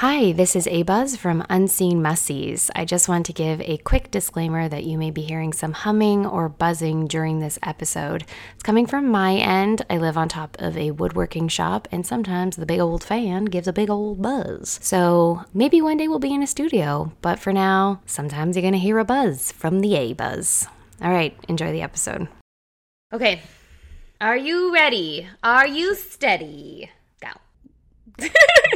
Hi, this is Abuzz from Unseen Must Sees. I just want to give a quick disclaimer that you may be hearing some humming or buzzing during this episode. It's coming from my end. I live on top of a woodworking shop, and sometimes the big old fan gives a big old buzz. So maybe one day we'll be in a studio, but for now, sometimes you're gonna hear a buzz from the A Buzz. All right, enjoy the episode. Okay, are you ready? Are you steady? Go.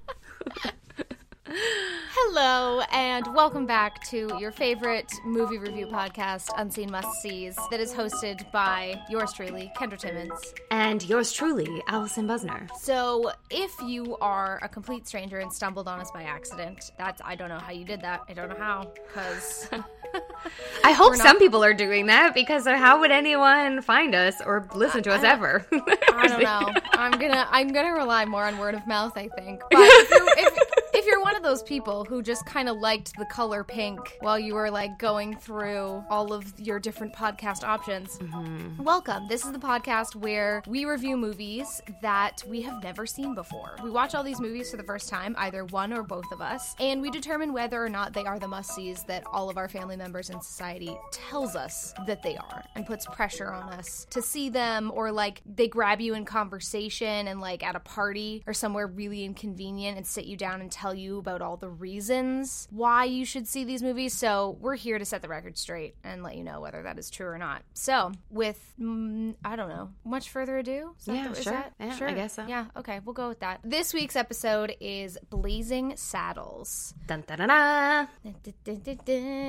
Hello, and welcome back to your favorite movie review podcast, Unseen Must Sees, that is hosted by yours truly, Kendra Timmins. And yours truly, Allison Busner. So, if you are a complete stranger and stumbled on us by accident, that's I don't know how you did that. I don't know how, because. I hope not, some people are doing that because how would anyone find us or listen to us I, ever? I don't know. I'm gonna I'm gonna rely more on word of mouth. I think. But if you're, if, if you're one of those people who just kind of liked the color pink while you were like going through all of your different podcast options, mm-hmm. welcome. This is the podcast where we review movies that we have never seen before. We watch all these movies for the first time, either one or both of us, and we determine whether or not they are the must sees that all of our family members in society tells us that they are and puts pressure on us to see them or like they grab you in conversation and like at a party or somewhere really inconvenient and sit you down and tell you about all the reasons why you should see these movies. So we're here to set the record straight and let you know whether that is true or not. So with mm, I don't know much further ado. yeah, the, sure. That, yeah, sure. I guess so. Yeah. Okay, we'll go with that. This week's episode is Blazing Saddles. Dun, dun, dun,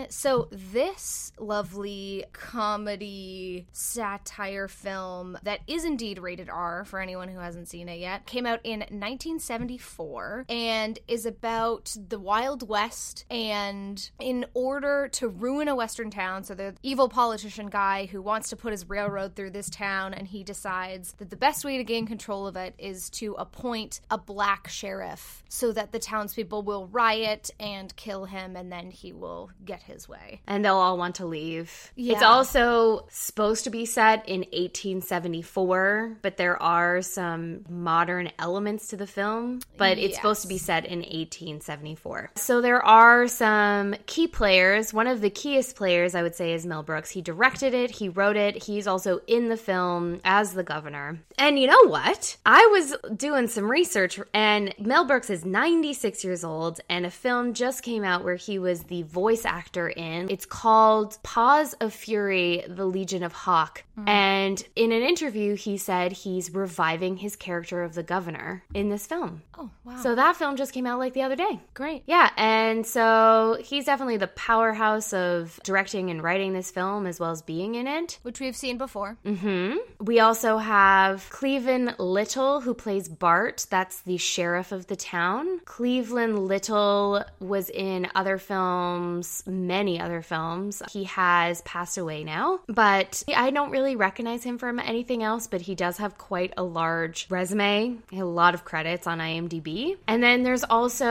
so this lovely comedy satire film that is indeed rated R for anyone who hasn't seen it yet came out in 1974 and is about the Wild West. And in order to ruin a Western town, so the evil politician guy who wants to put his railroad through this town, and he decides that the best way to gain control of it is to appoint a black sheriff so that the townspeople will riot and kill him, and then he will get his way. And they'll all want to leave. Yeah. It's also supposed to be set in 1874, but there are some modern elements to the film, but it's yes. supposed to be set in 1874. So there are some key players. One of the keyest players, I would say, is Mel Brooks. He directed it, he wrote it, he's also in the film as the governor. And you know what? I was doing some research, and Mel Brooks is 96 years old, and a film just came out where he was the voice actor in. It's called Paws of Fury, The Legend of Hank. Mm. And in an interview, he said he's reviving his character of the governor in this film. Oh, wow. So that film just came out like the other day. Great. Yeah. And so he's definitely the powerhouse of directing and writing this film as well as being in it, which we've seen before. Mm-hmm. We also have Cleavon Little, who plays Bart. That's the sheriff of the town. Cleavon Little was in other films, many other films. He has passed away now, but I don't really recognize him from anything else, but he does have quite a large resume, a lot of credits on IMDb. And then there's also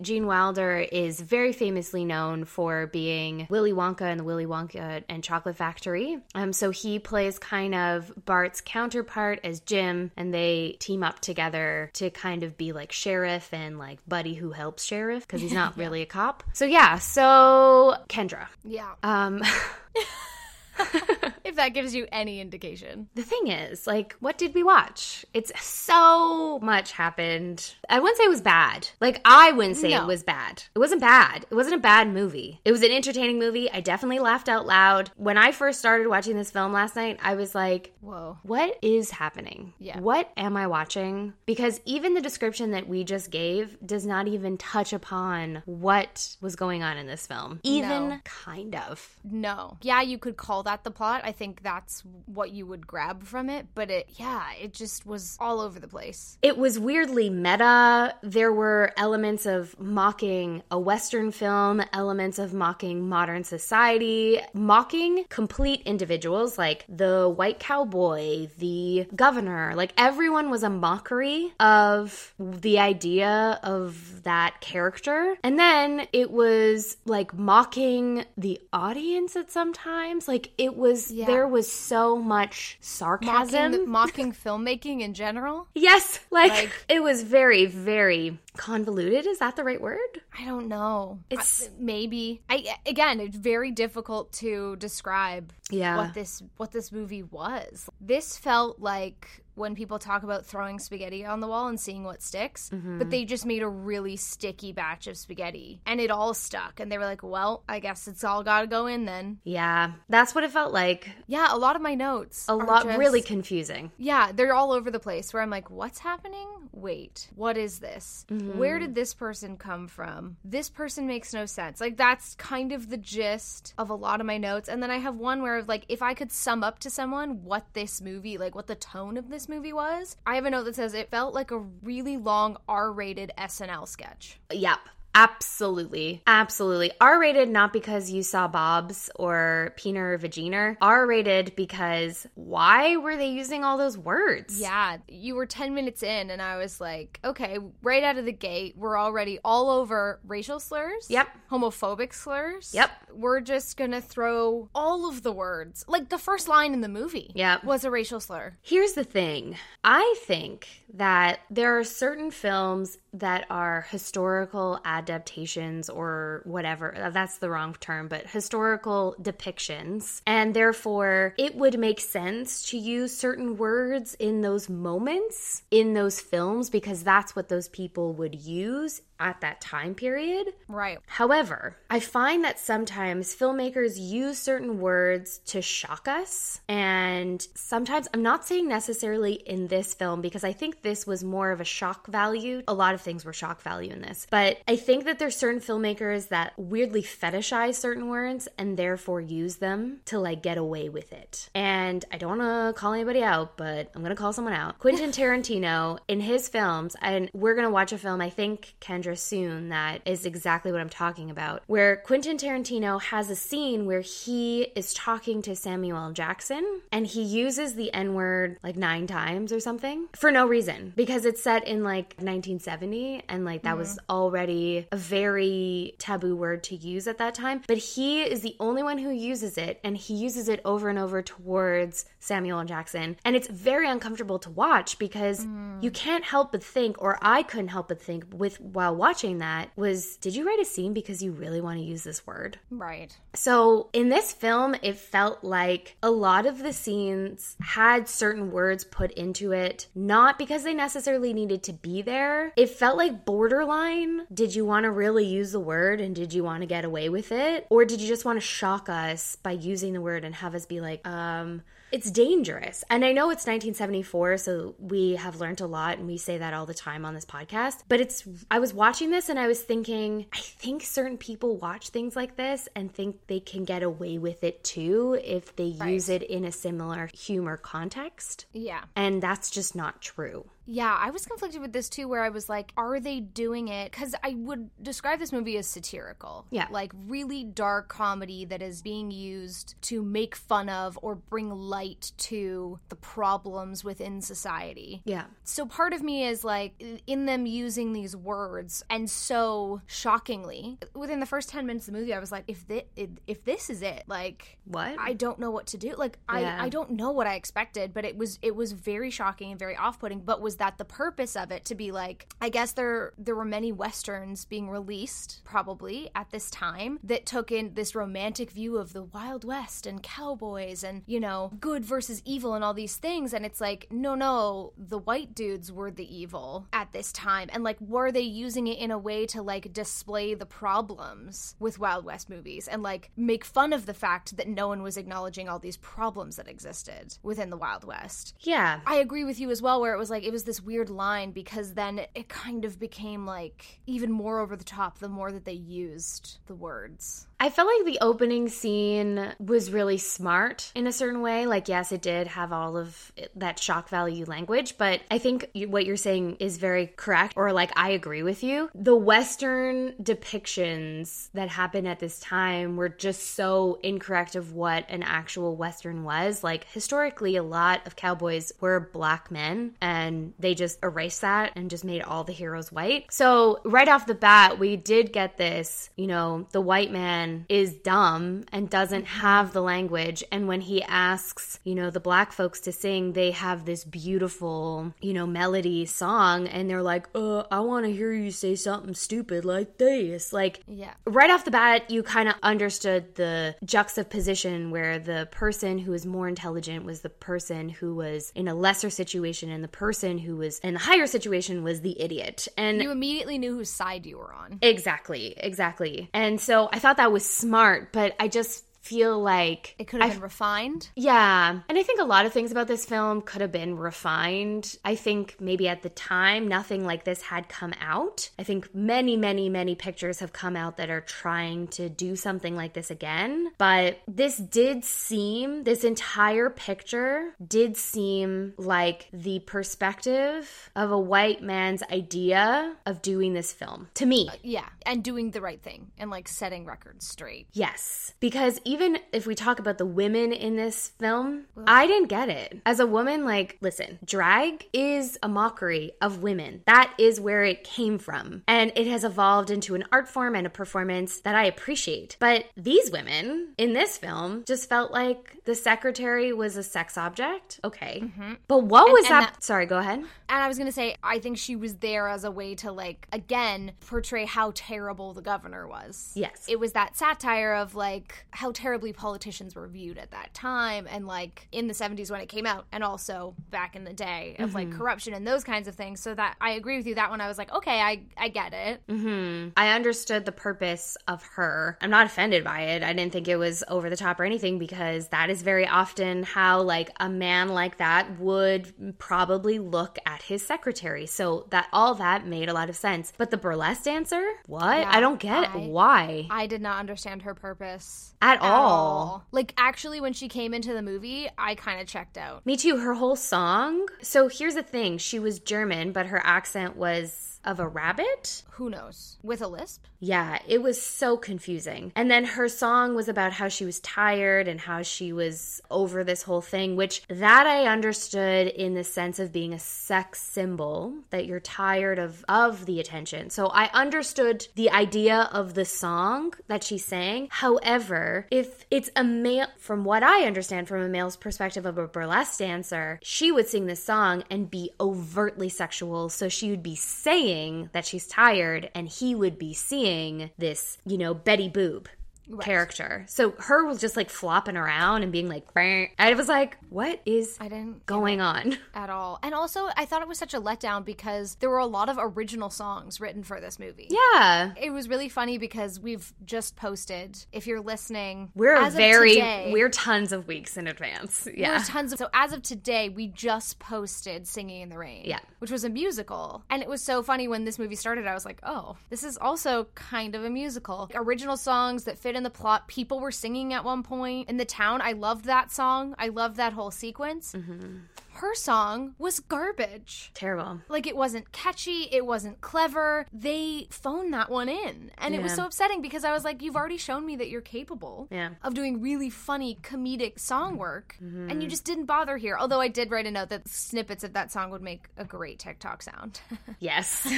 Gene Wilder is very famously known for being Willy Wonka and the Willy Wonka and Chocolate Factory. Um, so he plays kind of Bart's counterpart as Jim, and they team up together to kind of be like sheriff and like buddy who helps sheriff because he's not really a cop. So yeah, so Kendra. Yeah. Um if that gives you any indication. The thing is, like, what did we watch? It's so much happened. I wouldn't say it was bad. Like, I wouldn't say no. it was bad. It wasn't bad. It wasn't a bad movie. It was an entertaining movie. I definitely laughed out loud. When I first started watching this film last night, I was like, whoa, what is happening? Yeah. What am I watching? Because even the description that we just gave does not even touch upon what was going on in this film. Even no. kind of. No. Yeah, you could call that the plot. I think that's what you would grab from it, but it, yeah, it just was all over the place. It was weirdly meta. There were elements of mocking a Western film, elements of mocking modern society, mocking complete individuals like the white cowboy, the governor. Like everyone was a mockery of the idea of that character. And then it was like mocking the audience at sometimes. Like it was, Yeah. there was so much sarcasm. Mocking, mocking filmmaking in general. yes. Like, Like- it was very, very convoluted. Is that the right word? I don't know. It's- I- maybe. I again, it's very difficult to describe Yeah. what this what this movie was. This felt like when people talk about throwing spaghetti on the wall and seeing what sticks, Mm-hmm. but they just made a really sticky batch of spaghetti and it all stuck and they were like, "Well, I guess it's all got to go in then." Yeah. That's what it felt like. Yeah, a lot of my notes A lot, just- really confusing. Yeah, they're all over the place where I'm like, what's happening? Wait, what is this? Mm-hmm. Where did this person come from? This person makes no sense. Like, that's kind of the gist of a lot of my notes. And then I have one where, like, if I could sum up to someone what this movie, like, what the tone of this movie was, I have a note that says it felt like a really long R rated SNL sketch. Yep. Absolutely. Absolutely. R rated not because you saw Bob's or Peener or Vaginer. R rated because why were they using all those words? Yeah, you were 10 minutes in, and I was like, okay, right out of the gate, we're already all over racial slurs. Yep. Homophobic slurs. Yep. We're just gonna throw all of the words. Like the first line in the movie Yep. was a racial slur. Here's the thing I think that there are certain films that are historical adaptations or whatever. uh, That's the wrong term, but historical depictions. And therefore, it would make sense to use certain words in those moments in those films because that's what those people would use at that time period. Right. However, I find that sometimes filmmakers use certain words to shock us. And sometimes, I'm not saying necessarily in this film because I think this was more of a shock value. A lot of things were shock value in this. But I think that there's certain filmmakers that weirdly fetishize certain words and therefore use them to like get away with it. And I don't want to call anybody out, but I'm going to call someone out. Quentin Tarantino, in his films, and we're going to watch a film, I think, Kendra, soon, that is exactly what I'm talking about, where Quentin Tarantino has a scene where he is talking to Samuel Jackson and he uses the N word like nine times or something for no reason because it's set in like 1970 and like that was mm-hmm. already a very taboo word to use at that time. But he is the only one who uses it and he uses it over and over towards Samuel L. Jackson. And it's very uncomfortable to watch because mm. you can't help but think, or I couldn't help but think with while watching that was, did you write a scene because you really want to use this word? Right. So in this film, it felt like a lot of the scenes had certain words put into it, not because they necessarily needed to be there. It felt like borderline. Did you want to really use the word and did you want to get away with it? Or did you just want to shock us by using the word and have us be like, um, it's dangerous. And I know it's 1974, so we have learned a lot and we say that all the time on this podcast. But it's, I was watching this and I was thinking, I think certain people watch things like this and think they can get away with it too if they use it in a similar humor context. Yeah. And that's just not true. Yeah, I was conflicted with this too, where I was like, are they doing it? Because I would describe this movie as satirical. Yeah. Like really dark comedy that is being used to make fun of or bring light to the problems within society. Yeah. So part of me is like, in them using these words, and so shockingly, within the first 10 minutes of the movie, I was like, if this, if this is it, like, What? I don't know what to do. Like Yeah. I, I don't know what I expected, but it was it was very shocking and very off putting. But was that the purpose of it to be like I guess there there were many westerns being released probably at this time that took in this romantic view of the Wild West and cowboys and you know good versus evil and all these things. And it's like no no the white dudes were the evil at this time and like were they using it in a way to like display the problems with Wild West movies and like make fun of the fact that no one was acknowledging all these problems that existed within the Wild West. Yeah. I agree with you as well, where it was like, it was this weird line because then it kind of became like even more over the top the more that they used the words. I felt like the opening scene was really smart in a certain way. Like, yes, it did have all of that shock value language, but I think what you're saying is very correct, or like I agree with you. The Western depictions that happened at this time were just so incorrect of what an actual Western was. Like, historically, a lot of cowboys were black men, and they just erased that and just made all the heroes white. So, right off the bat, we did get this you know, the white man is dumb and doesn't have the language. And when he asks, you know, the black folks to sing, they have this beautiful, you know, melody song, and they're like, uh, I want to hear you say something stupid like this. Like, yeah. right off the bat, you kind of understood the juxtaposition where the person who was more intelligent was the person who was in a lesser situation, and the person who was in the higher situation was the idiot. And you immediately knew whose side you were on. Exactly, exactly. And so I thought that was smart, but I just feel like it could have been refined. Yeah. And I think a lot of things about this film could have been refined. I think maybe at the time, nothing like this had come out. I think many, many, many pictures have come out that are trying to do something like this again. But this did seem, this entire picture did seem like the perspective of a white man's idea of doing this film to me. Uh, yeah. And doing the right thing and like setting records straight. Yes. Because even even if we talk about the women in this film, I didn't get it. As a woman, like, listen, drag is a mockery of women. That is where it came from. And it has evolved into an art form and a performance that I appreciate. But these women in this film just felt like the secretary was a sex object. Okay. Mm-hmm. But what and, was and that? that? Sorry, go ahead. And I was going to say, I think she was there as a way to, like, again, portray how terrible the governor was. Yes. It was that satire of, like, how terrible terribly politicians were viewed at that time and like in the 70s when it came out and also back in the day of mm-hmm. like corruption and those kinds of things. So that i agree with you. That one i was like okay i i get it. Mm-hmm. i understood the purpose of her. I'm not offended by it. I didn't think it was over the top or anything because that is very often how like a man like that would probably look at his secretary. So that all that made a lot of sense. But the burlesque dancer? What? Yeah, i don't get I, why. I did not understand her purpose at, at all all. Like actually when she came into the movie, I kind of checked out. Me too. Her whole song. So here's the thing, she was German, but her accent was of a rabbit. Who knows? With a lisp? Yeah, it was so confusing. And then her song was about how she was tired and how she was over this whole thing, which that I understood in the sense of being a sex symbol that you're tired of of the attention. So I understood the idea of the song that she sang. However, if it's a male from what I understand from a male's perspective of a burlesque dancer, she would sing this song and be overtly sexual. So she would be saying saying that she's tired and he would be seeing this, you know, Betty Boop right. character. So her was just like flopping around and being like, Bang. I was like, what is I didn't going on at all. And also, I thought it was such a letdown because there were a lot of original songs written for this movie. Yeah, it was really funny because we've just posted. If you're listening, we're very today, we're tons of weeks in advance. Yeah, tons of. So as of today, we just posted "Singing in the Rain." Yeah, which was a musical, and it was so funny when this movie started. I was like, oh, this is also kind of a musical. Original songs that fit in the plot. People were singing at one point in the town. I loved that song. I loved that whole sequence. Mm-hmm her song was garbage. Terrible. Like it wasn't catchy, it wasn't clever. They phoned that one in. And yeah. it was so upsetting because I was like, you've already shown me that you're capable yeah. of doing really funny comedic song work. Mm-hmm. And you just didn't bother here. Although I did write a note that snippets of that song would make a great TikTok sound. yes.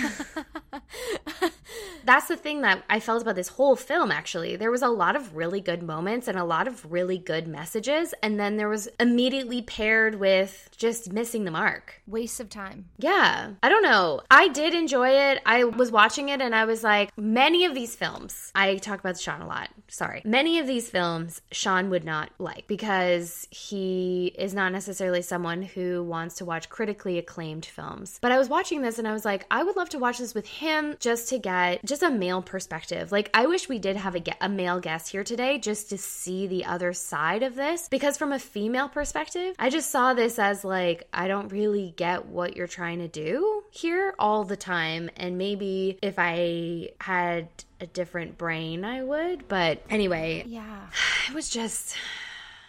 That's the thing that I felt about this whole film actually. There was a lot of really good moments and a lot of really good messages. And then there was immediately paired with just just missing the mark. Waste of time. Yeah. I don't know. I did enjoy it. I was watching it and I was like, many of these films, I talk about Sean a lot. Sorry. Many of these films Sean would not like because he is not necessarily someone who wants to watch critically acclaimed films. But I was watching this and I was like, I would love to watch this with him just to get just a male perspective. Like, I wish we did have a, a male guest here today just to see the other side of this. Because from a female perspective, I just saw this as like, I don't really get what you're trying to do here all the time. And maybe if I had a different brain, I would. But anyway, Yeah. it was just.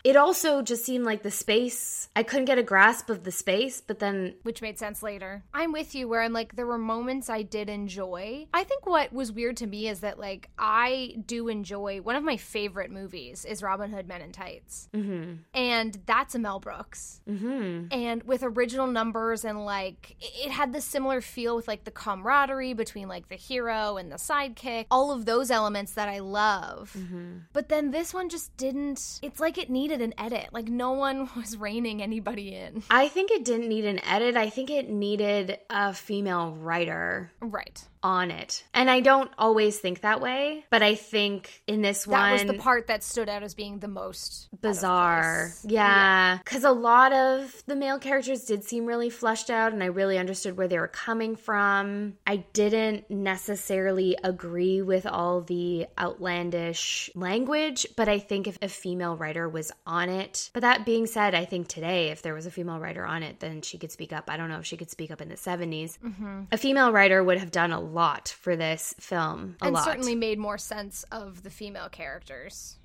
It also just seemed like the space. I couldn't get a grasp of the space, but then which made sense later. I'm with you where I'm like, there were moments I did enjoy. I think what was weird to me is that, like, I do enjoy one of my favorite movies is Robin Hood Men in Tights. Mm-hmm. And that's a Mel Brooks. Mm-hmm. And with original numbers, and like, it it had the similar feel with like the camaraderie between like the hero and the sidekick, all of those elements that I love. But then this one just didn't, it's like it needed an edit. Like, no one was reining anybody in. I think it didn't need an edit. I think it needed a female writer Right. On it. And I don't always think that way, but I think in this That one That was the part that stood out as being the most bizarre. place. Yeah. Because a lot of the male characters did seem really fleshed out, and I really understood where they were coming from. I didn't necessarily agree with all the outlandish language, but I think if a female writer was on it, but that being said, I think today, if there was a female writer on it, then she could speak up. I don't know if she could speak up in the 70s. Mm-hmm. A female writer would have done a lot for this film. A and lot. certainly made more sense of the female characters.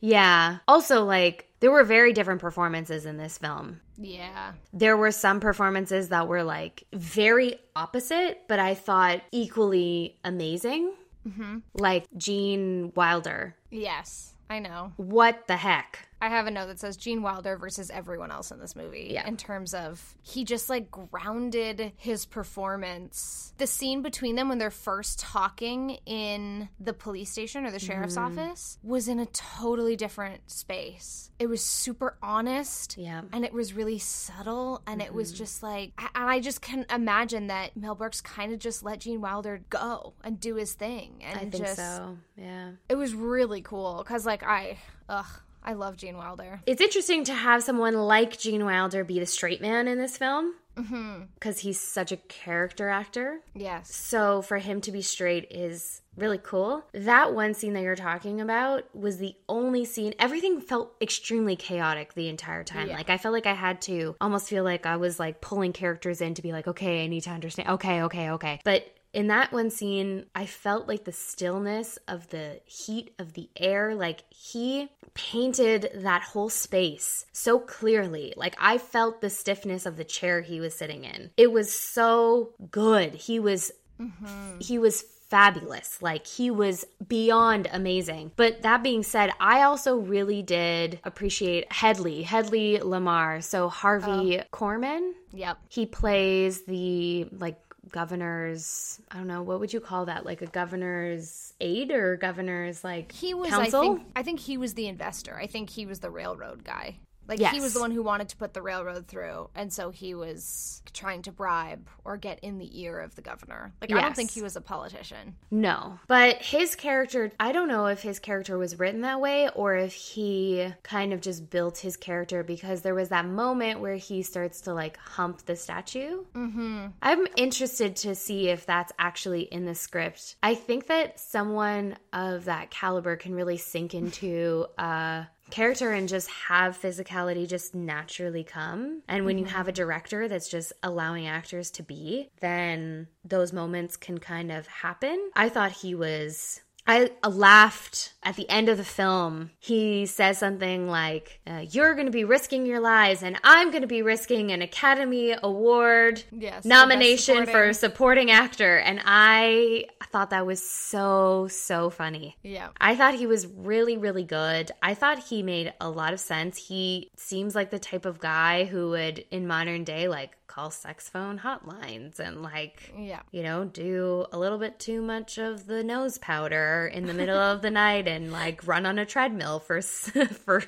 Yeah. Also, like, there were very different performances in this film. Yeah. There were some performances that were like very opposite, but I thought equally amazing. Mm-hmm. Like Gene Wilder. Yes, I know. What the heck? I have a note that says Gene Wilder versus everyone else in this movie. Yeah. In terms of he just like grounded his performance. The scene between them when they're first talking in the police station or the sheriff's Mm-hmm. office was in a totally different space. It was super honest. Yeah. And it was really subtle. And it Mm-hmm. was just like, I- and I just can imagine that Mel Brooks kind of just let Gene Wilder go and do his thing. And I think just, so. Yeah. it was really cool because, like, I, ugh, I love Gene Wilder. It's interesting to have someone like Gene Wilder be the straight man in this film mm-hmm. because he's such a character actor. Yes. So for him to be straight is really cool. That one scene that you're talking about was the only scene. Everything felt extremely chaotic the entire time. Yeah. Like I felt like I had to almost feel like I was like pulling characters in to be like, okay, I need to understand. Okay, okay, okay. But in that one scene, I felt like the stillness of the heat of the air. Like he painted that whole space so clearly. Like I felt the stiffness of the chair he was sitting in. It was so good. He was mm-hmm. he was fabulous. Like he was beyond amazing. But that being said, I also really did appreciate Hedley, Hedley Lamarr. So Harvey oh. Korman, Yep. he plays the like governor's I don't know, what would you call that? Like a governor's aide or governor's like He was, counsel? I think, I think he was the investor. I think he was the railroad guy. Like he was the one who wanted to put the railroad through, and so he was trying to bribe or get in the ear of the governor. Like I don't think he was a politician. No. But his character, I don't know if his character was written that way or if he kind of just built his character because there was that moment where he starts to like hump the statue. Mm-hmm. I'm interested to see if that's actually in the script. I think that someone of that caliber can really sink into a character and just have physicality just naturally come. And when you mm-hmm. have a director that's just allowing actors to be, then those moments can kind of happen. I thought he was. I laughed at the end of the film. He says something like, uh, You're going to be risking your lives, and I'm going to be risking an Academy Award Yes, nomination best for supporting actor. And I thought that was so, so funny. Yeah. I thought he was really, really good. I thought he made a lot of sense. He seems like the type of guy who would, in modern day, like call sex phone hotlines and like, Yeah. you know, do a little bit too much of the nose powder in the middle of the night and like run on a treadmill for for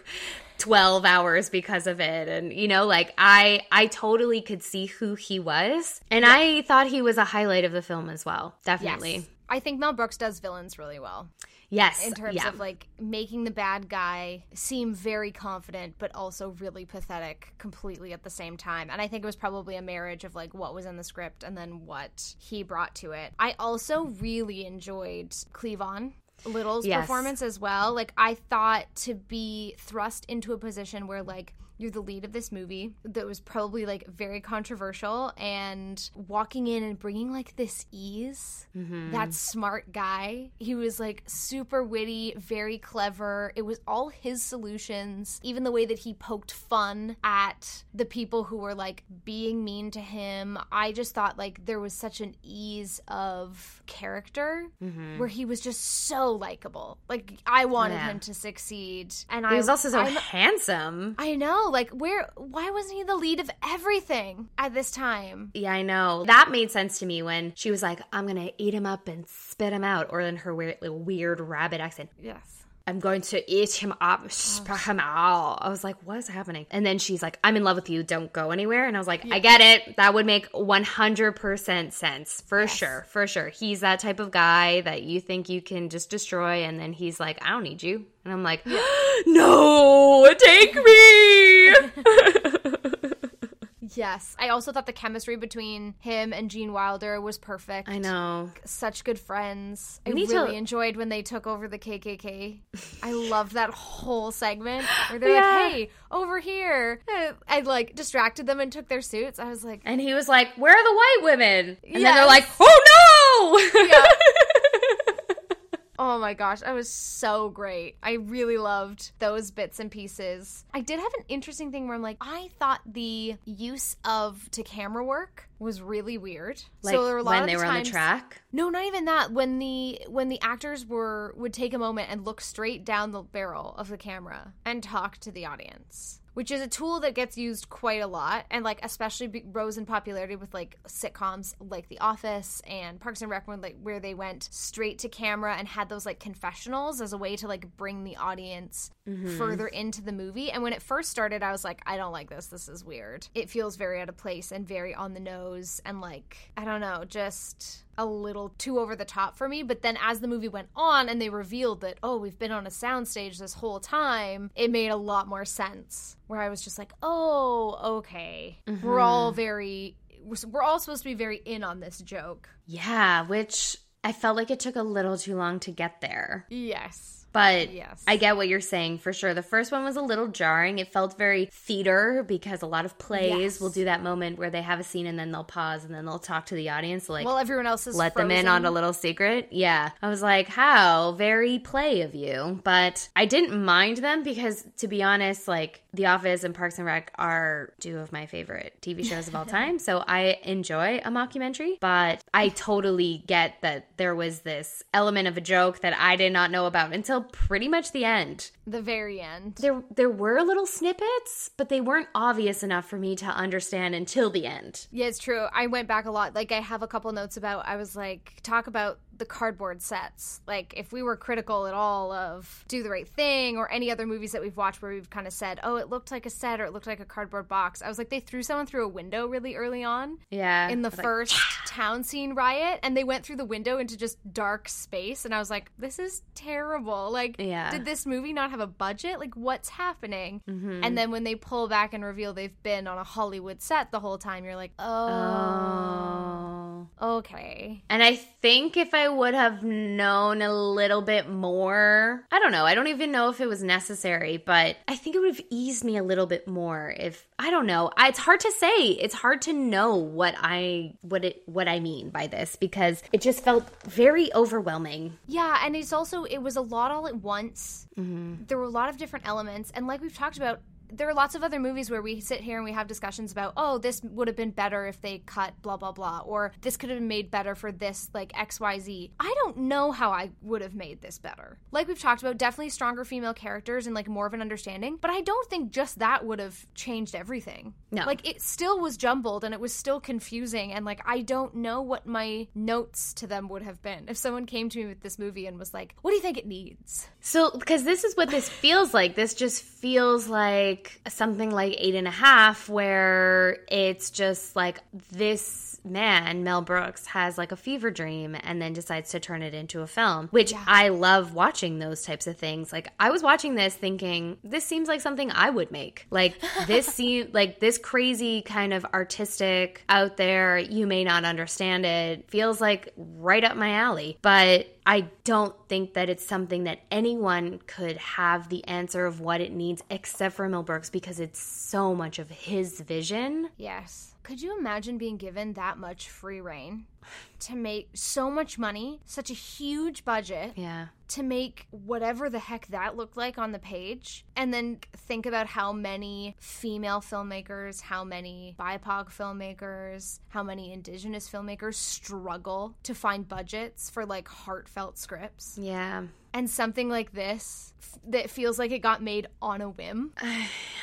12 hours because of it and you know like I I totally could see who he was and I thought he was a highlight of the film as well. Definitely. I think Mel Brooks does villains really well. Yes. In terms yeah. of like making the bad guy seem very confident, but also really pathetic completely at the same time. And I think it was probably a marriage of like what was in the script and then what he brought to it. I also really enjoyed Cleavon. Little's Yes. performance as well. Like I thought to be thrust into a position where like you're the lead of this movie that was probably like very controversial and walking in and bringing like this ease. Mm-hmm. That smart guy he was like super witty very clever. It was all his solutions even the way that he poked fun at the people who were like being mean to him. I just thought like there was such an ease of character mm-hmm. where he was just so likable. Like i wanted Yeah. him to succeed and he I was also so I'm- handsome. I know, like where why wasn't he the lead of everything at this time? Yeah, I know. That made sense to me when she was like, I'm going to eat him up and spit him out. Or in her weird, weird rabbit accent, Yes. I'm going to eat him up, spit him out. I was like, what is happening? And then she's like, I'm in love with you. Don't go anywhere. And I was like, I get it. That would make 100% sense. For sure. For sure. He's that type of guy that you think you can just destroy. And then he's like, I don't need you. And I'm like, no, take me. Yes. I also thought the chemistry between him and Gene Wilder was perfect. I know. Such good friends. I We need really to- enjoyed when they took over the KKK. I loved that whole segment where they're Yeah. like, "Hey, over here!" I like distracted them and took their suits. I was like, And he was like, Where are the white women? And then they're like, Oh no! Oh my gosh, that was so great. I really loved those bits and pieces. I did have an interesting thing where I'm like, I thought the use of to camera work was really weird. like so there were a lot when of they were on the track. No, not even that. When the when the actors were would take a moment and look straight down the barrel of the camera and talk to the audience. Which is a tool that gets used quite a lot, and like especially be- rose in popularity with like sitcoms like The Office and Parks and Rec, when like where they went straight to camera and had those like confessionals as a way to like bring the audience mm-hmm. further into the movie. And when it first started, I was like, I don't like this. This is weird. It feels very out of place and very on the nose, and like I don't know, just a little too over the top for me. But then as the movie went on and they revealed that, oh, we've been on a soundstage this whole time, it made a lot more sense. Where I was just like, oh, okay. We're all mm-hmm. very, we're all supposed to be very in on this joke. Yeah, which I felt like it took a little too long to get there. Yes. But Yes. I get what you're saying for sure. The first one was a little jarring. It felt very theater because a lot of plays Yes. will do that moment where they have a scene and then they'll pause and then they'll talk to the audience like Well, everyone else is let them in on a little secret. Yeah. I was like, how very play of you. But I didn't mind them because, to be honest, like The Office and Parks and Rec are two of my favorite TV shows of all time. So I enjoy a mockumentary, but I totally get that there was this element of a joke that I did not know about until pretty much the end. the very end. There, there were little snippets, but they weren't obvious enough for me to understand until the end. Yeah, it's true. I went back a lot. Like, I have a couple notes about, I was like, talk about the cardboard sets. Like, if we were critical at all of Do the Right Thing or any other movies that we've watched where we've kind of said, oh, it looked like a set or it looked like a cardboard box, I was like, they threw someone through a window really early on Yeah. in the was like, first town scene riot and they went through the window into just dark space. And I was like, this is terrible. Like, Yeah. did this movie not have a budget? Like, what's happening? Mm-hmm. And then when they pull back and reveal they've been on a Hollywood set the whole time, you're like, Oh. Okay. And I think if I would have known a little bit more, I don't know. I don't even know if it was necessary, but I think it would have eased me a little bit more if I don't know. I- It's hard to say. It's hard to know what I what it what I mean by this because it just felt very overwhelming. Yeah, and it's also it was a lot all at once. Mm-hmm. There were a lot of different elements, and like we've talked about, there are lots of other movies where we sit here and we have discussions about, oh, this would have been better if they cut blah blah blah, or this could have been made better for this like X Y Z. I don't know how I would have made this better. Like we've talked about, definitely stronger female characters and like more of an understanding, but I don't think just that would have changed everything. No. like it still was jumbled and it was still confusing, and like I don't know what my notes to them would have been if someone came to me with this movie and was like, "What do you think it needs?" So, because this is what this feels like. This just feels like something like eight and a half, where it's just like this man, Mel Brooks, has like a fever dream and then decides to turn it into a film, which I love watching those types of things. Like, I was watching this thinking, this seems like something I would make. Like, this seems like this crazy kind of artistic out there, you may not understand it, feels like right up my alley. But I don't think that it's something that anyone could have the answer of what it needs except for Mel Brooks because it's so much of his vision. Yes. Could you imagine being given that much free reign to make so much money, such a huge budget? Yeah. To make whatever the heck that looked like on the page, and then think about how many female filmmakers, how many BIPOC filmmakers, how many indigenous filmmakers struggle to find budgets for like heartfelt scripts. Yeah. And something like this f- that feels like it got made on a whim.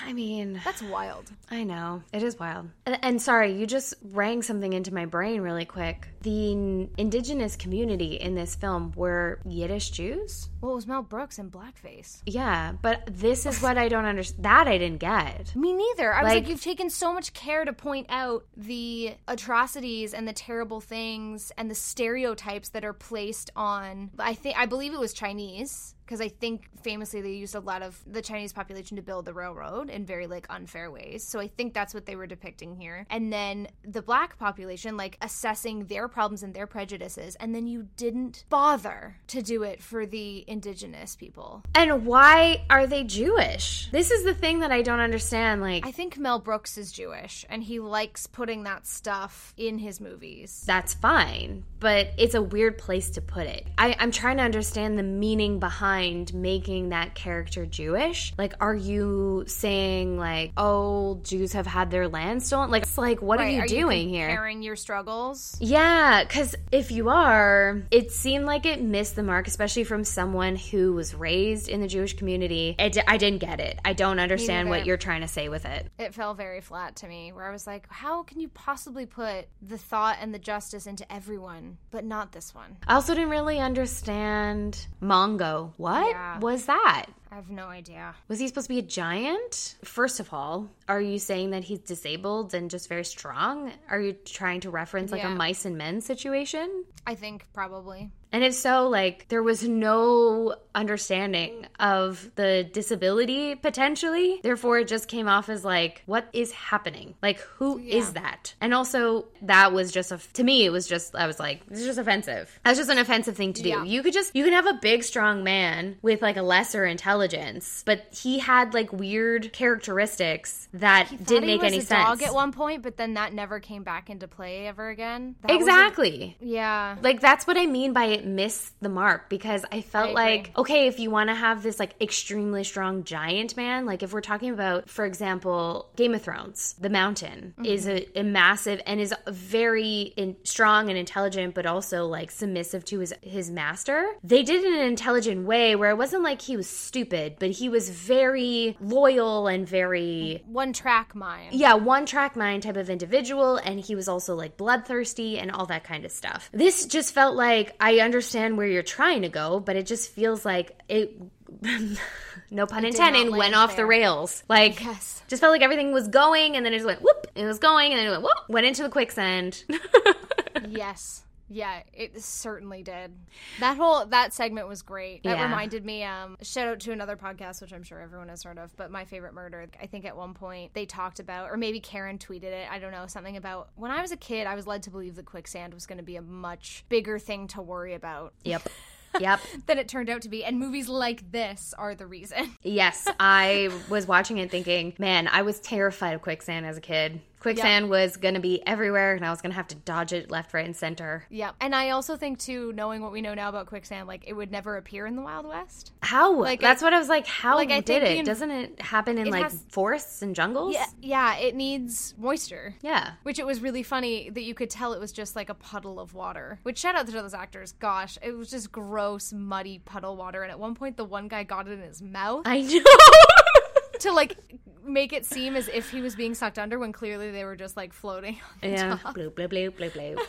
I mean, That's wild. I know. It is wild. And, and sorry, you just rang something into my brain really quick. The indigenous community in this film were Yiddish Jews? Well, it was Mel Brooks in blackface. Yeah, but this is what I don't understand. That I didn't get. Me neither. I was Like- like, you've taken so much care to point out the atrocities and the terrible things and the stereotypes that are placed on. I think I believe it was Chinese because I think famously they used a lot of the Chinese population to build the railroad in very like unfair ways. So I think that's what they were depicting here. And then the black population like assessing their problems and their prejudices, and then you didn't bother to do it for the indigenous people. And why are they Jewish? This is the thing that I don't understand. Like, I think Mel Brooks is Jewish and he likes putting that stuff in his movies. that's fine, but it's a weird place to put it. I, I'm trying to understand the meaning behind making that character Jewish. Like, are you saying, like, oh, Jews have had their land stolen? Like, it's like, what Right, are you doing here? Comparing your struggles. Yeah, because if you are, it seemed like it missed the mark, especially from someone who was raised in the Jewish community. It, I didn't get it. I don't understand what you're trying to say with it. It fell very flat to me, where I was like, how can you possibly put the thought and the justice into everyone, but not this one? I also didn't really understand Mongo. What Yeah. was that? I have no idea. Was he supposed to be a giant? First of all, are you saying that he's disabled and just very strong? Are you trying to reference like a mice and men situation? I think probably. And if so, like, there was no understanding of the disability potentially. Therefore, it just came off as like, what is happening? Like, who is Yeah. that? And also, that was just a, to me, it was just, I was like, this is just offensive. That's just an offensive thing to do. Yeah. You could just, you can have a big, strong man with like a lesser intelligence, but he had like weird characteristics that didn't he make was any a sense. dog at one point, but then that never came back into play ever again. That was a- exactly. yeah. Like that's what I mean by it missed the mark because I felt I like okay, if you want to have this like extremely strong giant man, like if we're talking about, for example, Game of Thrones, the Mountain is Mm-hmm. a, a massive and is very in, strong and intelligent, but also like submissive to his his master. They did it in an intelligent way where it wasn't like he was stupid, but he was very loyal and very One track mind. yeah, one track mind type of individual, and he was also like bloodthirsty and all that kind of stuff. This just felt like I understand where you're trying to go, but it just feels like it. no pun intended, went off the rails. Like, Yes. just felt like everything was going, and then it just went whoop, it was going, and then it went whoop, went into the quicksand. yes. Yeah, it certainly did. That whole that segment was great. That Yeah. reminded me um shout out to another podcast which I'm sure everyone has heard of, but My Favorite Murder. I think at one point they talked about or maybe Karen tweeted it, I don't know, something about when I was a kid, I was led to believe that quicksand was going to be a much bigger thing to worry about yep. Yep. than it turned out to be. And movies like this are the reason. Yes, I was watching it thinking, man, I was terrified of quicksand as a kid. Quicksand was going to be everywhere, and I was going to have to dodge it left, right, and center. yeah. And I also think too, knowing what we know now about quicksand, like it would never appear in the Wild West. How? Like, That's I- what I was like. How like, I did it? Doesn't it happen in It like has- forests and jungles? Yeah, yeah, it needs moisture. Yeah. Which it was really funny that you could tell it was just like a puddle of water. Which shout out to those actors. Gosh, it was just gross, muddy puddle water. And at one point, the one guy got it in his mouth I know. To like make it seem as if he was being sucked under when clearly they were just like floating. On Yeah. top. Bloop, bloop, bloop, bloop, bloop.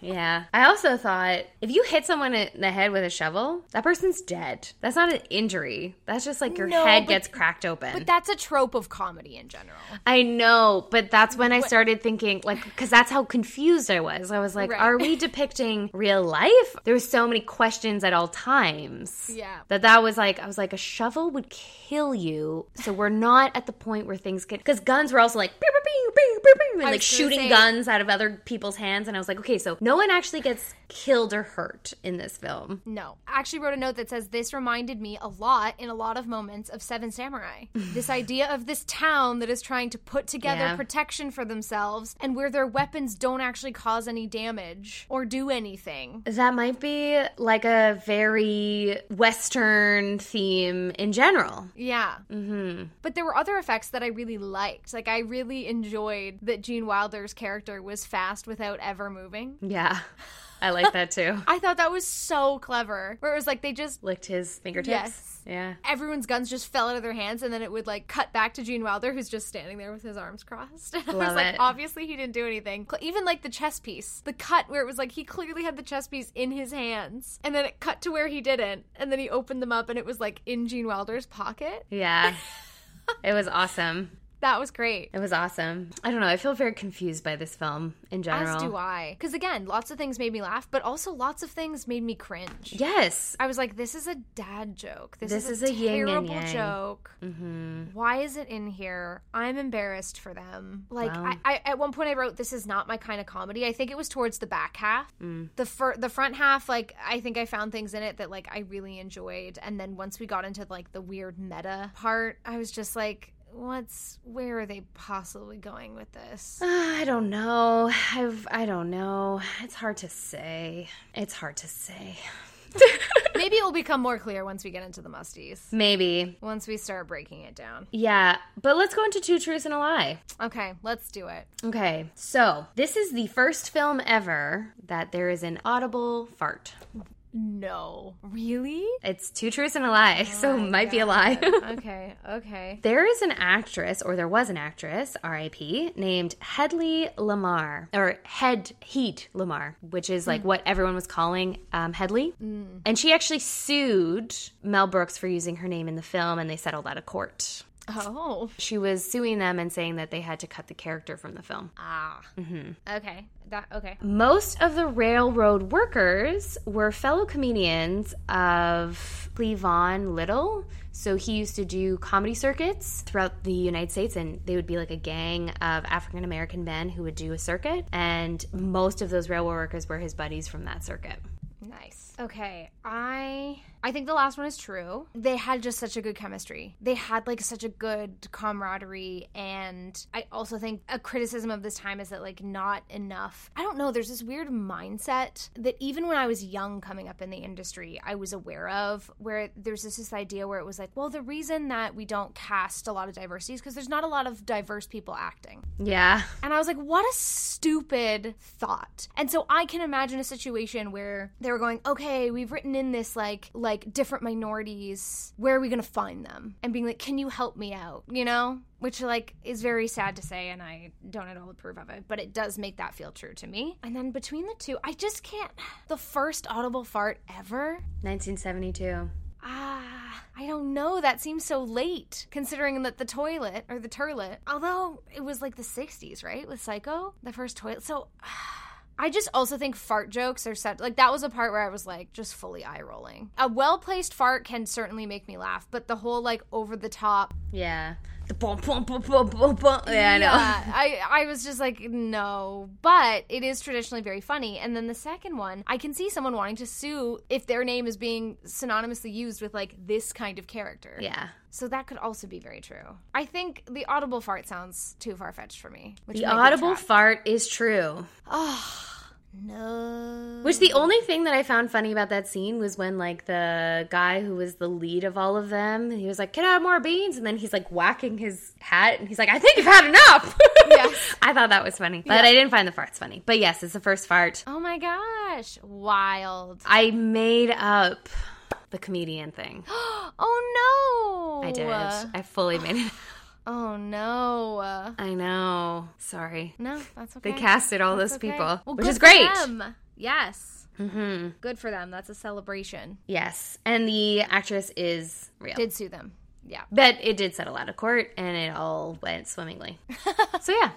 yeah. I also thought if you hit someone in the head with a shovel, that person's dead. That's not an injury. That's just like your No, head but- gets cracked open. But that's a trope of comedy in general. I know, but that's when I started thinking, like, because that's how confused I was. I was like, Right. are we depicting real life? There was so many questions at all times. Yeah. That that was like, I was like, a shovel would kill you. So we're not at the point where things get, because guns were also like, beep, beep, beep, beep, beep, beep, and like shooting say- guns out of other people's hands. And I was like, okay, so no one actually gets killed or hurt in this film. No. I actually wrote a note that says this reminded me a lot in a lot of moments of Seven Samurai. this idea of this town that is trying to put together Yeah. protection for themselves and where their weapons don't actually cause any damage or do anything. That might be like a very Western theme in general. Yeah. Mm-hmm. But there were other effects that I really liked. Like, I really enjoyed that Gene Wilder's character was fast without ever moving. Yeah. I like that too. I thought that was so clever. Where it was like they just Licked his fingertips. Yes. Yeah. everyone's guns just fell out of their hands and then it would like cut back to Gene Wilder who's just standing there with his arms crossed. and I was like, it. obviously he didn't do anything. Even like the chess piece, the cut where it was like he clearly had the chess piece in his hands and then it cut to where he didn't and then he opened them up and it was like in Gene Wilder's pocket. Yeah. it was awesome. That was great. It was awesome. I don't know. I feel very confused by this film in general. As do I. Because again, lots of things made me laugh, but also lots of things made me cringe. Yes. I was like, this is a dad joke. This, This is, is a, a yin and terrible joke. Mm-hmm. Why is it in here? I'm embarrassed for them. Like, Well. I, I at one point I wrote, "This is not my kind of comedy." I think it was towards the back half. Mm. The fir- the front half, like, I think I found things in it that like I really enjoyed, and then once we got into like the weird meta part, I was just like. What's where are they possibly going with this? I don't know. I've, I don't know. It's hard to say. It's hard to say. Maybe it will become more clear once we get into the musties. Maybe. Once we start breaking it down. Yeah. But let's go into Two Truths and a Lie. Okay, let's do it. Okay. So, this is the first film ever that there is an audible fart. No. Really? It's Two Truths and a Lie, so it might be a lie. okay, okay. There is an actress, or there was an actress, RIP, named Headley Lamarr, or Head Heat Lamarr, which is like what everyone was calling um, Hedley. And she actually sued Mel Brooks for using her name in the film, and they settled out of court. Oh. She was suing them and saying that they had to cut the character from the film. Ah. Mhm. Okay. That okay. Most of the railroad workers were fellow comedians of Cleavon Little. So he used to do comedy circuits throughout the United States, and they would be like a gang of African American men who would do a circuit. And most of those railroad workers were his buddies from that circuit. Nice. Okay. I I think the last one is true. They had just such a good chemistry. They had like such a good camaraderie and I also think a criticism of this time is that like not enough. I don't know, there's this weird mindset that even when I was young coming up in the industry, I was aware of where there's this, this idea where it was like, well, the reason that we don't cast a lot of diversity is because there's not a lot of diverse people acting. Yeah. And I was like, what a stupid thought. And so I can imagine a situation where they were going, okay, we've written in this like like different minorities. Where are we gonna find them? And being like, can you help me out? You know? Which like is very sad to say and I don't at all approve of it, but it does make that feel true to me. And then between the two, I just can't the first audible fart ever 1972. Ah, I don't know. That seems so late, considering that the toilet or the turlet, although it was like the 60s, right? With Psycho, the first toilet. So I just also think fart jokes are such like that was a part where I was like just fully eye rolling. A well placed fart can certainly make me laugh, but the whole like over the top. Yeah. The bum, bum, bum, bum, bum, bum. Yeah, I know. Yeah, I I was just like no, but it is traditionally very funny. And then the second one, I can see someone wanting to sue if their name is being synonymously used with like this kind of character. Yeah. So that could also be very true. I think the audible fart sounds too far fetched for me. Which The audible fart is true. No. Which the only thing that I found funny about that scene was when like the guy who was the lead of all of them, he was like, "Can I have more beans?" And then he's like whacking his hat, and he's like, "I think you've had enough." Yes. I thought that was funny, but I didn't find the farts funny. But yes, it's the first fart. Oh my gosh! Wild. I made up the comedian thing. Oh no! I did. I fully made it. Oh no. I know. Sorry. No, that's okay. They casted all That's those okay. people, Well, which good is for great. them. Yes. hmm Good for them. That's a celebration. Yes. And the actress is real. Did sue them. Yeah. but it did settle out of court and it all went swimmingly. so, yeah.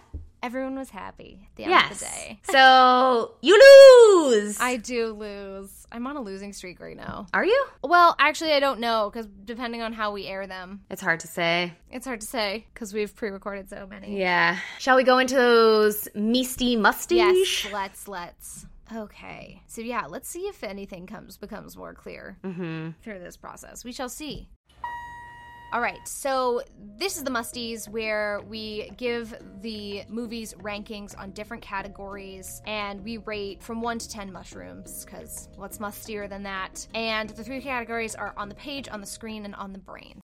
Everyone was happy at the end Yes. of the day. So, you lose. I do lose. I'm on a losing streak right now. Are you? Well, actually, I don't know because depending on how we air them, It's hard to say. it's hard to say because we've pre-recorded so many. Yeah. Shall we go into those misty musty? Yes, let's let's. Okay, so yeah, let's see if anything comes becomes more clear Mm-hmm. through this process. We shall see. All right, so this is the musties where we give the movies rankings on different categories and we rate from 1 to 10 mushrooms because what's mustier than that? And the three categories are on the page, on the screen, and on the brain.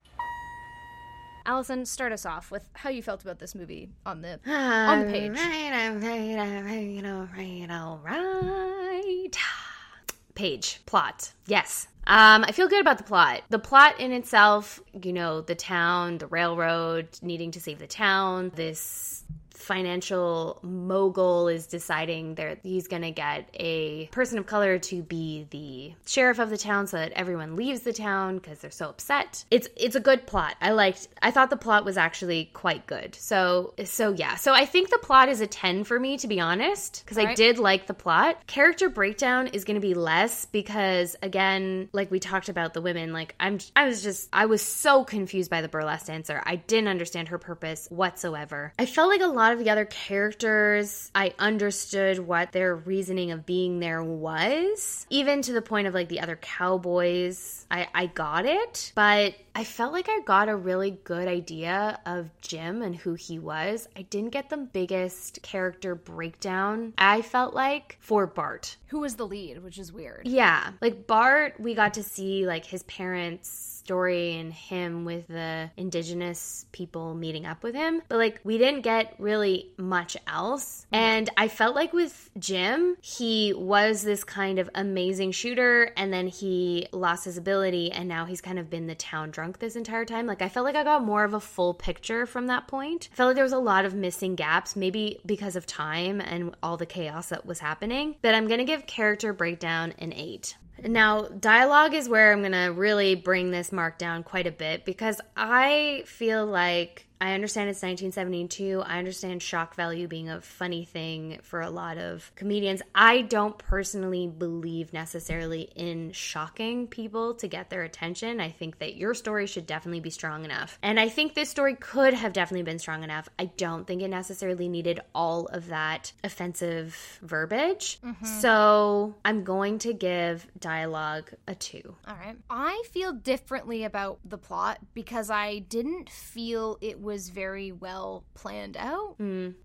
Allison, start us off with how you felt about this movie on the on the page. Right, right, right, all right, all right. Page, plot. Yes. Um, I feel good about the plot. The plot in itself, you know, the town, the railroad needing to save the town, this financial mogul is deciding that he's going to get a person of color to be the sheriff of the town so that everyone leaves the town because they're so upset. It's it's a good plot. I liked I thought the plot was actually quite good. So so yeah. So I think the plot is a 10 for me to be honest because I did like the plot. Character breakdown is going to be less because again, like we talked about the women, like I'm I was just I was so confused by the burlesque dancer. I didn't understand her purpose whatsoever. I felt like a lot of the other characters, I understood what their reasoning of being there was. Even to the point of like the other cowboys, I, I got it. But I felt like I got a really good idea of Jim and who he was. I didn't get the biggest character breakdown, I felt like, for Bart. Who was the lead, which is weird. Yeah, like Bart, we got to see like his parents' story and him with the indigenous people meeting up with him, but like we didn't get really much else. And I felt like with Jim, he was this kind of amazing shooter and then he lost his ability and now he's kind of been the town drunk this entire time. Like I felt like I got more of a full picture from that point. I felt like there was a lot of missing gaps, maybe because of time and all the chaos that was happening. But I'm gonna give character breakdown an eight. Now, dialogue is where I'm gonna really bring this mark down quite a bit because I feel like I understand it's 1972. I understand shock value being a funny thing for a lot of comedians. I don't personally believe necessarily in shocking people to get their attention. I think that your story should definitely be strong enough. And I think this story could have definitely been strong enough. I don't think it necessarily needed all of that offensive verbiage. Mm-hmm. So I'm going to give dialogue a two. All right. I feel differently about the plot because I didn't feel it was very well planned out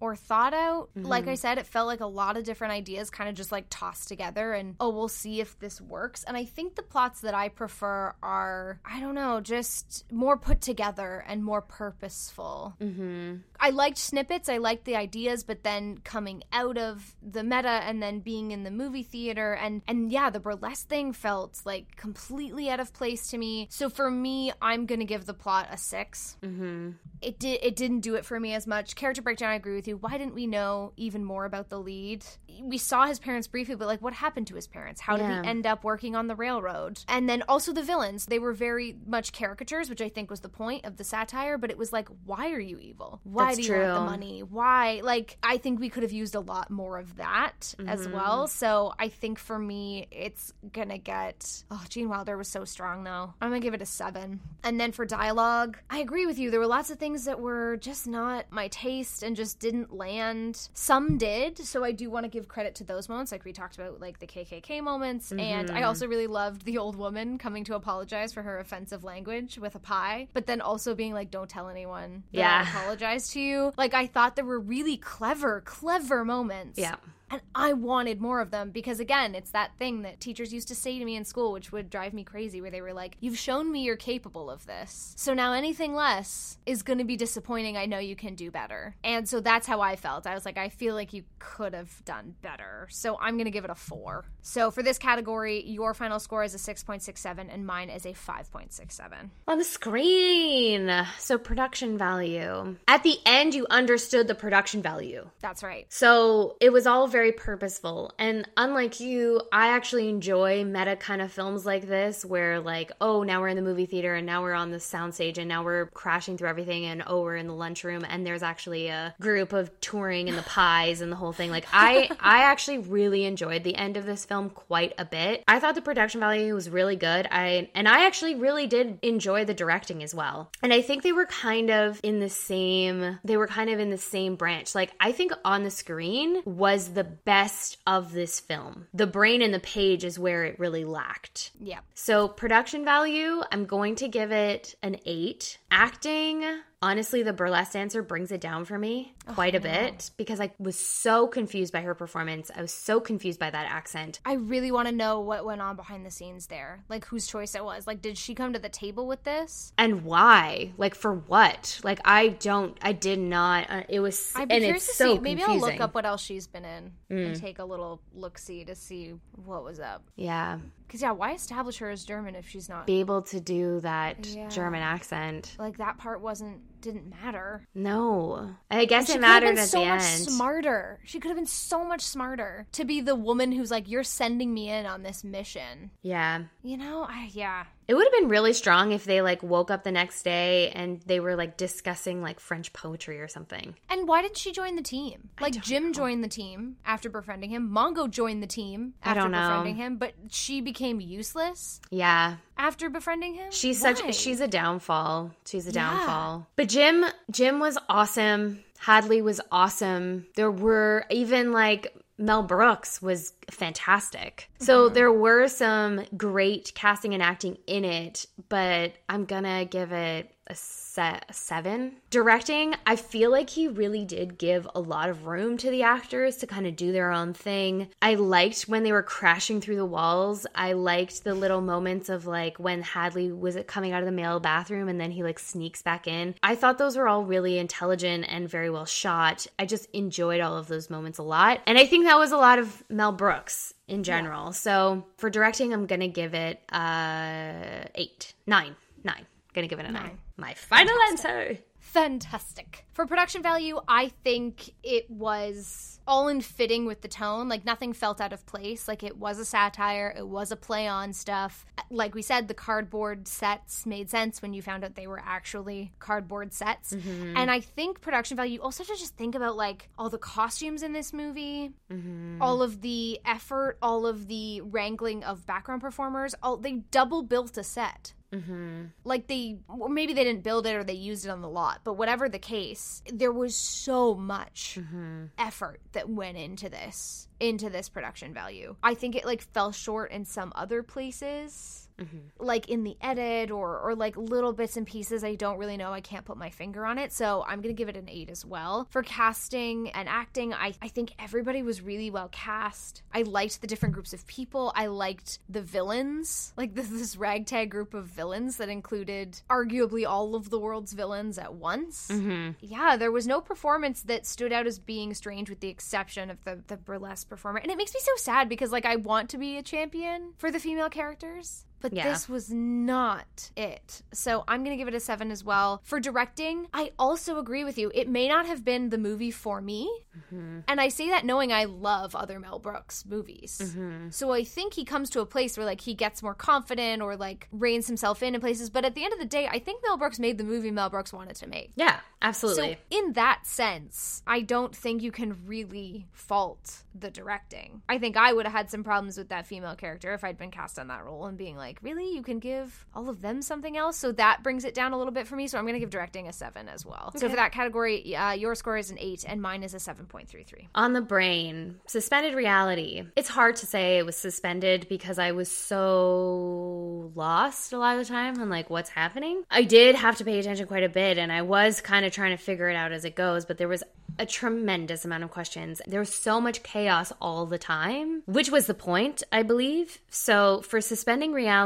or thought out. Like I said, it felt like a lot of different ideas kind of just like tossed together and, oh, we'll see if this works. And I think the plots that I prefer are, I don't know, just more put together and more purposeful. Mm-hmm. I liked snippets, I liked the ideas, but then coming out of the meta and then being in the movie theater and and yeah, the burlesque thing felt like completely out of place to me. So for me, I'm gonna give the plot a six. Mm-hmm. It did it didn't do it for me as much. Character breakdown, I agree with you. Why didn't we know even more about the lead? We saw his parents briefly, but like what happened to his parents? How did Yeah. he end up working on the railroad? And then also the villains. They were very much caricatures, which I think was the point of the satire, but it was like, why are you evil? Why That's do you want the money? Why? Like, I think we could have used a lot more of that as Mm-hmm. well. So I think for me, it's gonna get. Oh, Gene Wilder was so strong, though. I'm gonna give it a seven. And then for dialogue, I agree with you. There were lots of things that were just not my taste and just didn't land. Some did, so I do want to give credit to those moments, like we talked about, like the KKK moments. And Mm-hmm. I also really loved the old woman coming to apologize for her offensive language with a pie, but then also being like, "Don't tell anyone." that I apologize to you. Like I thought there were really clever, clever moments. Yeah. And I wanted more of them because, again, it's that thing that teachers used to say to me in school, which would drive me crazy, where they were like, You've shown me you're capable of this. So now anything less is going to be disappointing. I know you can do better. And so that's how I felt. I was like, I feel like you could have done better. So I'm going to give it a four. So for this category, your final score is a 6.67 and mine is a 5.67. On the screen. So production value. At the end, you understood the production value. That's right. So it was all very purposeful. And unlike you, I actually enjoy meta kind of films like this where, like, oh, now we're in the movie theater and now we're on the soundstage and now we're crashing through everything and oh, we're in the lunchroom and there's actually a group of touring and the pies and the whole thing. Like, I, I actually really enjoyed the end of this film quite a bit. I thought the production value was really good. I, and I actually really did enjoy the directing as well. And I think they were kind of in the same, they were kind of in the same branch. Like, I think on the screen was the best of this film. The brain and the page is where it really lacked. Yeah. So, production value, I'm going to give it an eight. Acting, honestly, the burlesque dancer brings it down for me quite a bit because I was so confused by her performance. I was so confused by that accent. I really want to know what went on behind the scenes there. Like whose choice it was. Like did she come to the table with this? And why? Like for what? Like I don't I did not uh, it was I'd be and curious it's to so see. Maybe I'll. Mm. look up what else she's been in and take a little look see to see what was up. Yeah. Cause yeah, why establish her as German if she's not? Be able to do that Yeah. German accent. like that part wasn't didn't matter. No. I guess She it mattered been at so the much end. smarter. She could have been so much smarter to be the woman who's like, "You're sending me in on this mission." Yeah. You know, I yeah. It would have been really strong if they like woke up the next day and they were like discussing like French poetry or something. And why didn't she join the team? Like Jim joined the team after befriending him. Mongo joined the team I after know. befriending him, but she became useless Yeah. After befriending him. She's Why? such she's a downfall. She's a Yeah. downfall. But Jim Jim was awesome. Hedley was awesome. There were even like Mel Brooks was fantastic. So Mm-hmm. there were some great casting and acting in it, but I'm gonna give it a, se- a seven. Directing, I feel like he really did give a lot of room to the actors to kind of do their own thing. I liked when they were crashing through the walls. I liked the little moments of like when Hedley was coming out of the male bathroom and then he like sneaks back in. I thought those were all really intelligent and very well shot. I just enjoyed all of those moments a lot. And I think that was a lot of Mel Brooks in general. So for directing, I'm gonna give it uh eight, nine, nine. Gonna give it a nine. Nine. My final answer. fantastic. For production value, I think it was all in fitting with the tone. Like nothing felt out of place. Like it was a satire, it was a play on stuff. Like we said, the cardboard sets made sense when you found out they were actually cardboard sets. Mm-hmm. And I think production value also to just think about like all the costumes in this movie, mm-hmm. all of the effort, all of the wrangling of background performers. All they double built a set Mm-hmm. like they or maybe they didn't build it or they used it on the lot but whatever the case there was so much mm-hmm. effort that went into this into this production value. I think it like fell short in some other places Mm-hmm. like in the edit or or like little bits and pieces i don't really know i can't put my finger on it. So i'm gonna give it an eight as well. For casting and acting i, I think everybody was really well cast. I liked the different groups of people. I liked the villains. Like this, this ragtag group of villains that included arguably all of the world's villains at once. Mm-hmm. Yeah there was no performance that stood out as being strange with the exception of the, the burlesque performer. And it makes me so sad because like i want to be a champion for the female characters but Yeah. this was not it. So I'm going to give it a seven as well. For directing, I also agree with you. It may not have been the movie for me. Mm-hmm. And I say that knowing I love other Mel Brooks movies. Mm-hmm. So I think he comes to a place where like he gets more confident or like reins himself in in places. But at the end of the day, I think Mel Brooks made the movie Mel Brooks wanted to make. Yeah, absolutely. So, in that sense, I don't think you can really fault the directing. I think I would have had some problems with that female character if I'd been cast on that role and being like, really? You can give all of them something else? So that brings it down a little bit for me. So I'm going to give directing a seven as well. So for that category, uh, your score is an eight and mine is a 7.33. On the brain, suspended reality. It's hard to say it was suspended because I was so lost a lot of the time on like what's happening. I did have to pay attention quite a bit and I was kind of trying to figure it out as it goes, but there was a tremendous amount of questions. There was so much chaos all the time, which was the point, I believe. So for suspending reality,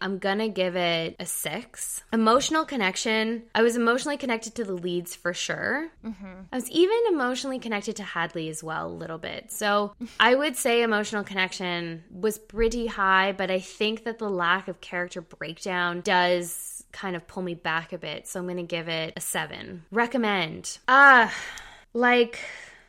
I'm gonna give it a six. Emotional connection, I was emotionally connected to the leads for sure. I was even emotionally connected to Hedley as well, a little bit. So I would say emotional connection was pretty high, but I think that the lack of character breakdown does kind of pull me back a bit. So I'm to give it a seven. Recommend. Ah, like.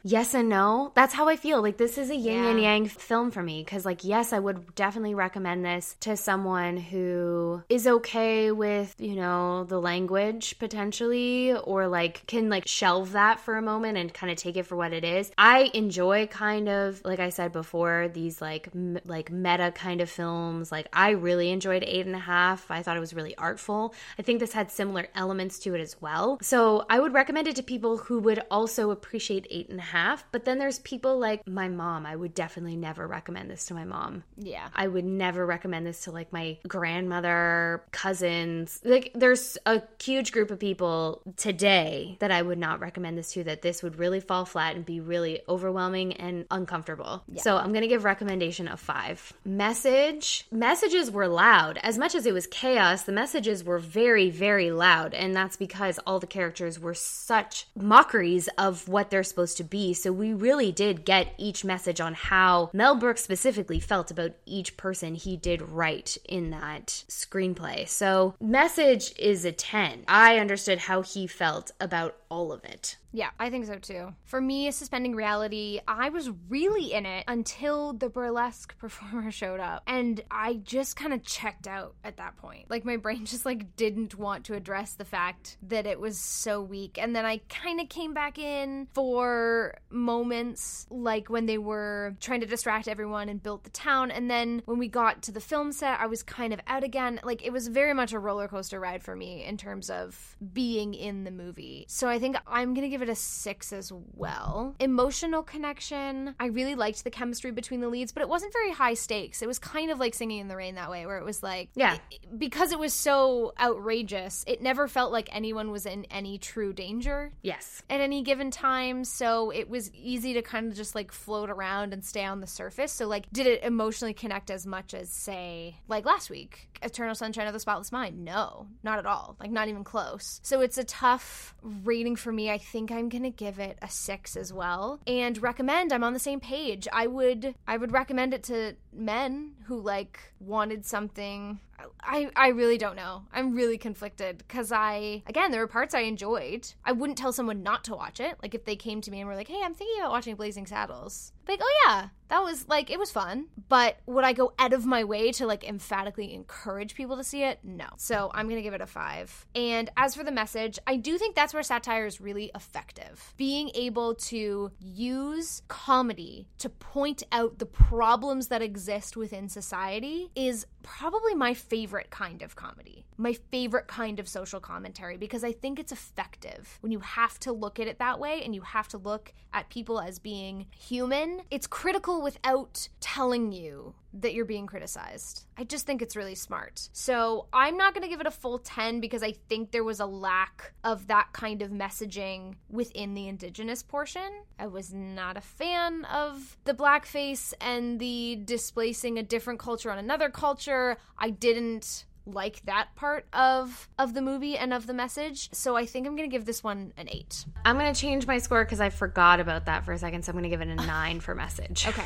Yes and no. That's how I feel. Like this is a yin and yang film for me because like yes, I would definitely recommend this to someone who is okay with, you know, the language potentially or like can like shelve that for a moment and kind of take it for what it is. I enjoy kind of like I said before these like m- like meta kind of films. Like I really enjoyed Eight and a Half. I thought it was really artful. I think this had similar elements to it as well. So I would recommend it to people who would also appreciate Eight and a Half. But then there's people like my mom. I would definitely never recommend this to my mom. Yeah. I would never recommend this to like my grandmother, cousins. Like there's a huge group of people today that I would not recommend this to that this would really fall flat and be really overwhelming and uncomfortable. So I'm going to give recommendation of 5. Message. Messages were loud. As much as it was chaos, the messages were very very loud and that's because all the characters were such mockeries of what they're supposed to be. So we really did get each message on how Mel Brooks specifically felt about each person he did write in that screenplay. So, message is a 10. I understood how he felt about all of it. Yeah, I think so too. For me, suspending reality, I was really in it until the burlesque performer showed up. And I just kind of checked out at that point. Like my brain just like didn't want to address the fact that it was so weak. And then I kind of came back in for moments like when they were trying to distract everyone and built the town. And then when we got to the film set, I was kind of out again. Like it was very much a roller coaster ride for me in terms of being in the movie. So I think I'm going to give it a six as well. Emotional connection. I really liked the chemistry between the leads, but it wasn't very high stakes. It was kind of like singing in the rain that way, where it was like, Yeah. because it was so outrageous, it never felt like anyone was in any true danger Yes. at any given time so it was easy to kind of just like float around and stay on the surface so like did it emotionally connect as much as say like last week eternal sunshine of the spotless mind no not at all like not even close so it's a tough rating for me i think i'm gonna give it a six as well and recommend i'm on the same page. I would i would recommend it to men who like wanted something I, I really don't know. I'm really conflicted because I, again, there were parts I enjoyed. I wouldn't tell someone not to watch it. Like if they came to me and were like, hey, I'm thinking about watching Blazing Saddles. Like, oh yeah, that was like, it was fun. But would I go out of my way to like emphatically encourage people to see it? No. So I'm going to give it a five. And as for the message, I do think that's where satire is really effective. Being able to use comedy to point out the problems that exist within society is probably my favorite kind of comedy. My favorite kind of social commentary because I think it's effective when you have to look at it that way and you have to look at people as being human. It's critical without telling you that you're being criticized. I just think it's really smart. So I'm not going to give it a full 10 because I think there was a lack of that kind of messaging within the indigenous portion. I was not a fan of the blackface and the displacing a different culture on another culture. I didn't like that part of of the movie and of the message. So I think I'm going to give this one an 8. I'm going to change my score because I forgot about that for a second. So I'm going to give it a 9 for message. Okay.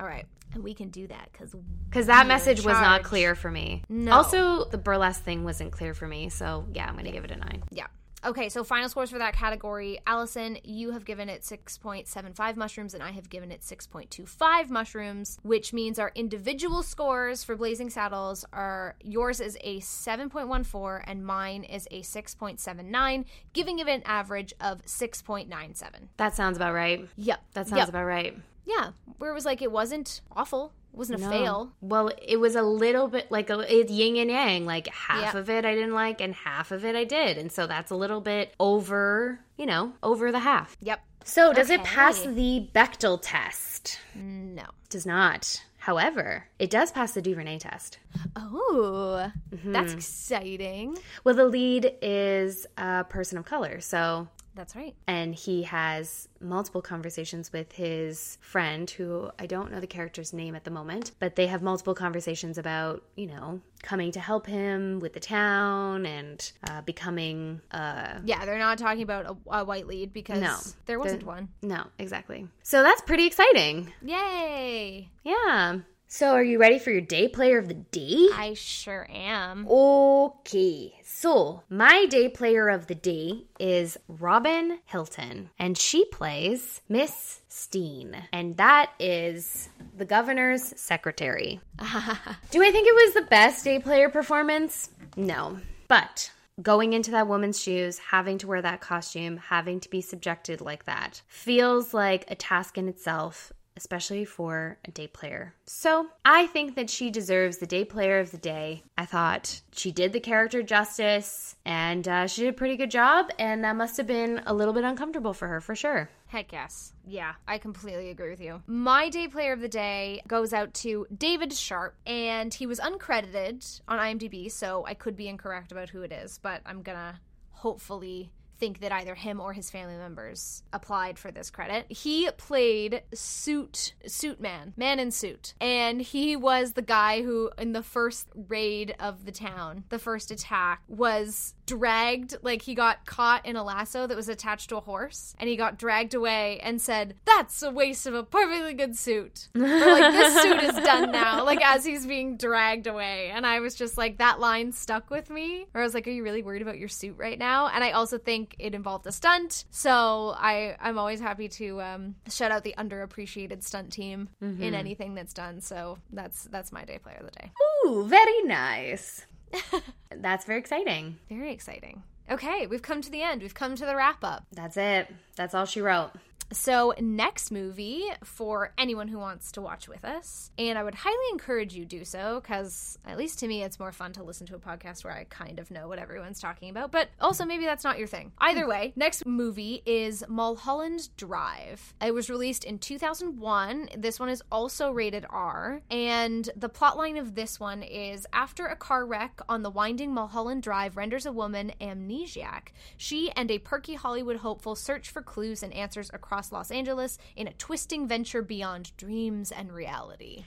All right. And we can do that cuz Because that message was not clear for me. No. Also, the burlesque thing wasn't clear for me. So yeah, I'm going to give it a 9. Yeah. Okay, so final scores for that category. Allison, you have given it 6.75 mushrooms, and I have given it 6.25 mushrooms, which means our individual scores for Blazing Saddles are yours is a 7.14 and mine is a 6.79, giving it an average of 6.97. That sounds about right. Yep. That sounds Yep. about right. Yeah, where it was like it wasn't awful, it wasn't a fail. Well, it was a little bit like a it's yin and yang. Like half Yeah. of it I didn't like, and half of it I did, and so that's a little bit over, you know, over the half. Yep. So does it pass the Bechdel test? No. Does not. However, it does pass the Duvernay test. Oh, Mm-hmm. that's exciting. Well, the lead is a person of color, so That's right. and he has multiple conversations with his friend who I don't know the character's name at the moment, but they have multiple conversations about, you know, coming to help him with the town and uh, becoming uh Yeah, they're not talking about a, a white lead because No. there wasn't The- one. no, exactly. So that's pretty exciting. Yay! Yeah. So are you ready for your day player of the day? I sure am. Okay, so my day player of the day is Robyn Hilton, and she plays Miss Steen, and that is the governor's secretary. Do I think it was the best day player performance? No, but. Going into that woman's shoes, having to wear that costume, having to be subjected like that feels like a task in itself especially for a day player. So I think that she deserves the day player of the day. I thought she did the character justice and uh, she did a pretty good job, and that must have been a little bit uncomfortable for her for sure. Heck yes. Yeah, I completely agree with you. My day player of the day goes out to David Sharp, and he was uncredited on IMDb, so I could be incorrect about who it is, but I'm gonna hopefully think that either him or his family members applied for this credit. He played suit suit man, man in suit. And he was the guy who in the first raid of the town, the first attack was dragged like he got caught in a lasso that was attached to a horse and he got dragged away and said, "That's a waste of a perfectly good suit." or like this suit is done now like as he's being dragged away. And i was just like that line stuck with me or i was like are you really worried about your suit right now? And i also think it involved a stunt so i i'm always happy to um shout out the underappreciated stunt team in anything that's done. So that's that's my day player of the day. Ooh, very nice. That's very exciting. very exciting okay we've come to the end we've come to the wrap up That's it. That's all she wrote. So, next movie for anyone who wants to watch with us, and I would highly encourage you do so because, at least to me, it's more fun to listen to a podcast where I kind of know what everyone's talking about. But also, maybe that's not your thing. Either way, next movie is Mulholland Drive. It was released in 2001. This one is also rated R, and the plotline of this one is after a car wreck on the winding Mulholland Drive renders a woman amnesiac, she and a perky Hollywood hopeful search for clues and answers across Los Angeles in a twisting venture beyond dreams and reality.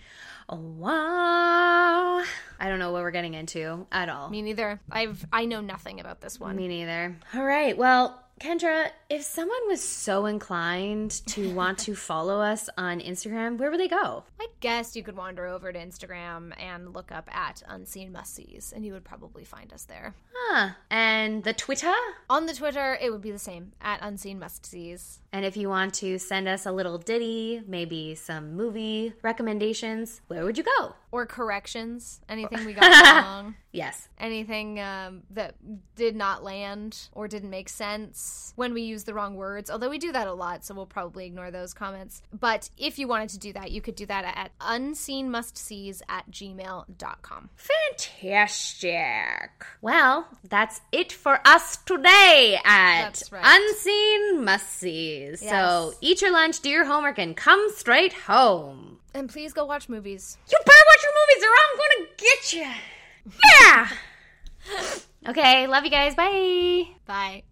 Oh, wow. I don't know what we're getting into at all. Me neither. I've I know nothing about this one. Me neither. All right. Well, Kendra, if someone was so inclined to want to follow us on Instagram, where would they go? I guess you could wander over to Instagram and look up at Unseen Must Sees, and you would probably find us there. Huh. And the Twitter? On the Twitter, it would be the same at Unseen Must Sees. And if you want to send us a little ditty, maybe some movie recommendations, where would you go? Or corrections, anything we got wrong, Yes. anything um, that did not land or didn't make sense when we use the wrong words. Although we do that a lot, so we'll probably ignore those comments. But if you wanted to do that, you could do that at unseenmustsees at gmail.com. Fantastic. Well, that's it for us today at right. Unseen Must Sees. So eat your lunch, do your homework, and come straight home. And please go watch movies. You better watch your movies or I'm gonna get you. Yeah. okay, love you guys. Bye. Bye.